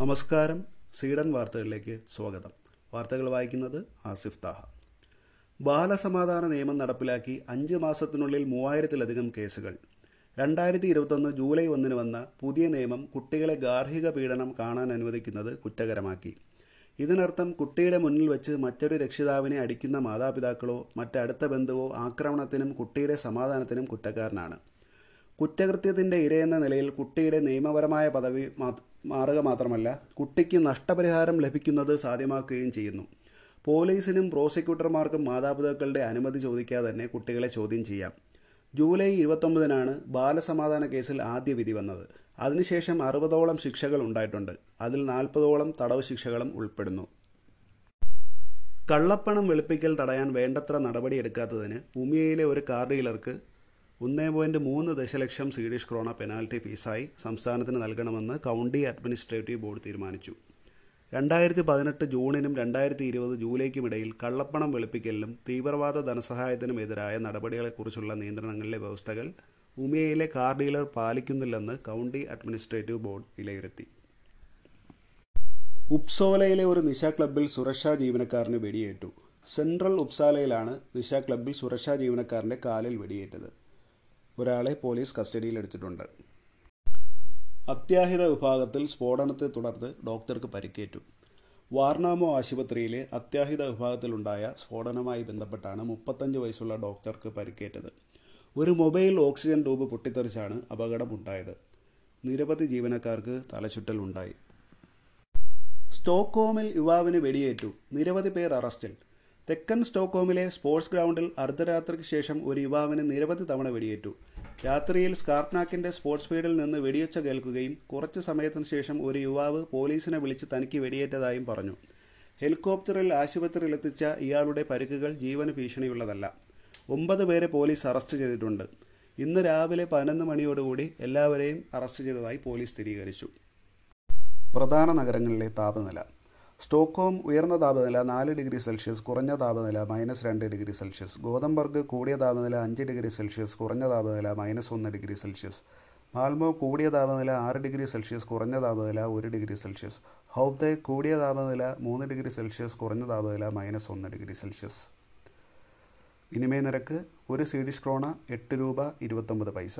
നമസ്കാരം. സ്വീഡൻ വാർത്തകളിലേക്ക് സ്വാഗതം. വാർത്തകൾ വായിക്കുന്നത് ആസിഫ് താഹ. ബാലസമാധാന നിയമം നടപ്പിലാക്കി അഞ്ച് മാസത്തിനുള്ളിൽ മൂവായിരത്തിലധികം കേസുകൾ. രണ്ടായിരത്തി ഇരുപത്തൊന്ന് ജൂലൈ ഒന്നിന് വന്ന പുതിയ നിയമം കുട്ടികളെ ഗാർഹിക പീഡനം കാണാൻ അനുവദിക്കുന്നത് കുറ്റകരമാക്കി. ഇതിനർത്ഥം കുട്ടിയുടെ മുന്നിൽ വെച്ച് മറ്റൊരു രക്ഷിതാവിനെ അടിക്കുന്ന മാതാപിതാക്കളോ മറ്റടുത്ത ബന്ധുവോ ആക്രമണത്തിനും കുട്ടിയുടെ സമാധാനത്തിനും കുറ്റക്കാരനാണ്. കുറ്റകൃത്യത്തിന്റെ ഇരയെന്ന നിലയിൽ കുട്ടിയുടെ നിയമപരമായ പദവി മാറുക മാത്രമല്ല കുട്ടിക്ക് നഷ്ടപരിഹാരം ലഭിക്കുന്നത് സാധ്യമാക്കുകയും ചെയ്യുന്നു. പോലീസിനും പ്രോസിക്യൂട്ടർമാർക്കും മാതാപിതാക്കളുടെ അനുമതി ചോദിക്കാതെ തന്നെ കുട്ടികളെ ചോദ്യം ചെയ്യാം. ജൂലൈ ഇരുപത്തൊമ്പതിനാണ് ബാലസമാധാന കേസിൽ ആദ്യ വിധി വന്നത്. അതിനുശേഷം അറുപതോളം ശിക്ഷകൾ ഉണ്ടായിട്ടുണ്ട്. അതിൽ നാൽപ്പതോളം തടവ് ശിക്ഷകളും ഉൾപ്പെടുന്നു. കള്ളപ്പണം വെളുപ്പിക്കൽ തടയാൻ വേണ്ടത്ര നടപടിയെടുക്കാത്തതിന് ഉമിയയിലെ ഒരു കാർ ഡീലർക്ക് ഒന്നേ പോയിന്റ് മൂന്ന് ദശലക്ഷം സ്വീഡിഷ് ക്രോണ പെനാൽറ്റി ഫീസായി സംസ്ഥാനത്തിന് നൽകണമെന്ന് കൗണ്ടി അഡ്മിനിസ്ട്രേറ്റീവ് ബോർഡ് തീരുമാനിച്ചു. രണ്ടായിരത്തി പതിനെട്ട് ജൂണിനും രണ്ടായിരത്തി ഇരുപത് ജൂലൈക്കുമിടയിൽ കള്ളപ്പണം വെളുപ്പിക്കലിനും തീവ്രവാദ ധനസഹായത്തിനും എതിരായ നടപടികളെക്കുറിച്ചുള്ള നിയന്ത്രണങ്ങളിലെ വ്യവസ്ഥകൾ ഉമിയയിലെ കാർ ഡീലർ പാലിക്കുന്നില്ലെന്ന് കൗണ്ടി അഡ്മിനിസ്ട്രേറ്റീവ് ബോർഡ് വിലയിരുത്തി. ഉപ്സോലയിലെ ഒരു നിശാ ക്ലബ്ബിൽ സുരക്ഷാ ജീവനക്കാരന് വെടിയേറ്റു. സെൻട്രൽ ഉപ്സാലയിലാണ് നിശാ ക്ലബ്ബിൽ സുരക്ഷാ ജീവനക്കാരന്റെ കാലിൽ വെടിയേറ്റത്. ഒരാളെ പോലീസ് കസ്റ്റഡിയിലെടുത്തിട്ടുണ്ട്. അത്യാഹിത വിഭാഗത്തിൽ സ്ഫോടനത്തെ തുടർന്ന് ഡോക്ടർക്ക് പരിക്കേറ്റു. വാർണാമോ ആശുപത്രിയിലെ അത്യാഹിത വിഭാഗത്തിലുണ്ടായ സ്ഫോടനവുമായി ബന്ധപ്പെട്ടാണ് മുപ്പത്തഞ്ച് വയസ്സുള്ള ഡോക്ടർക്ക് പരിക്കേറ്റത്. ഒരു മൊബൈൽ ഓക്സിജൻ ട്യൂബ് പൊട്ടിത്തെറിച്ചാണ് അപകടമുണ്ടായത്. നിരവധി ജീവനക്കാർക്ക് തലചുറ്റലുണ്ടായി. സ്റ്റോക്ക്ഹോമിൽ യുവാവിന് വെടിയേറ്റു. നിരവധി പേർ അറസ്റ്റിൽ. തെക്കൻ സ്റ്റോക്ക്ഹോമിലെ സ്പോർട്സ് ഗ്രൗണ്ടിൽ അർദ്ധരാത്രിക്ക് ശേഷം ഒരു യുവാവിന് നിരവധി തവണ വെടിയേറ്റു. രാത്രിയിൽ സ്കാർപ്നാക്കിന്റെ സ്പോർട്സ് ഫീൽഡിൽ നിന്ന് വെടിയൊച്ച കേൾക്കുകയും കുറച്ച് സമയത്തിന് ശേഷം ഒരു യുവാവ് പോലീസിനെ വിളിച്ച് തനിക്ക് വെടിയേറ്റതായും പറഞ്ഞു. ഹെലികോപ്റ്ററിൽ ആശുപത്രിയിലെത്തിച്ച ഇയാളുടെ പരിക്കുകൾ ജീവന് ഭീഷണിയുള്ളതല്ല. ഒമ്പത് പേരെ പോലീസ് അറസ്റ്റ് ചെയ്തിട്ടുണ്ട്. ഇന്ന് രാവിലെ പതിനൊന്ന് മണിയോടുകൂടി എല്ലാവരെയും അറസ്റ്റ് ചെയ്തതായി പോലീസ് സ്ഥിരീകരിച്ചു. പ്രധാന നഗരങ്ങളിലെ താപനില. സ്റ്റോക്ക്ഹോം ഉയർന്ന താപനില നാല് ഡിഗ്രി സെൽഷ്യസ് കുറഞ്ഞ താപനില മൈനസ് രണ്ട് ഡിഗ്രി സെൽഷ്യസ്. ഗോതമ്പർഗ് കൂടിയ താപനില അഞ്ച് ഡിഗ്രി സെൽഷ്യസ് കുറഞ്ഞ താപനില മൈനസ് ഒന്ന് ഡിഗ്രി സെൽഷ്യസ്. മാൽമോ കൂടിയ താപനില ആറ് ഡിഗ്രി സെൽഷ്യസ് കുറഞ്ഞ താപനില ഒരു ഡിഗ്രി സെൽഷ്യസ്. ഹൗബ്ദെ കൂടിയ താപനില മൂന്ന് ഡിഗ്രി സെൽഷ്യസ് കുറഞ്ഞ താപനില മൈനസ് ഒന്ന് ഡിഗ്രി സെൽഷ്യസ്. വിനിമയ നിരക്ക് ഒരു സ്വീഡിഷ് ക്രോണ എട്ട് രൂപ ഇരുപത്തൊമ്പത് പൈസ.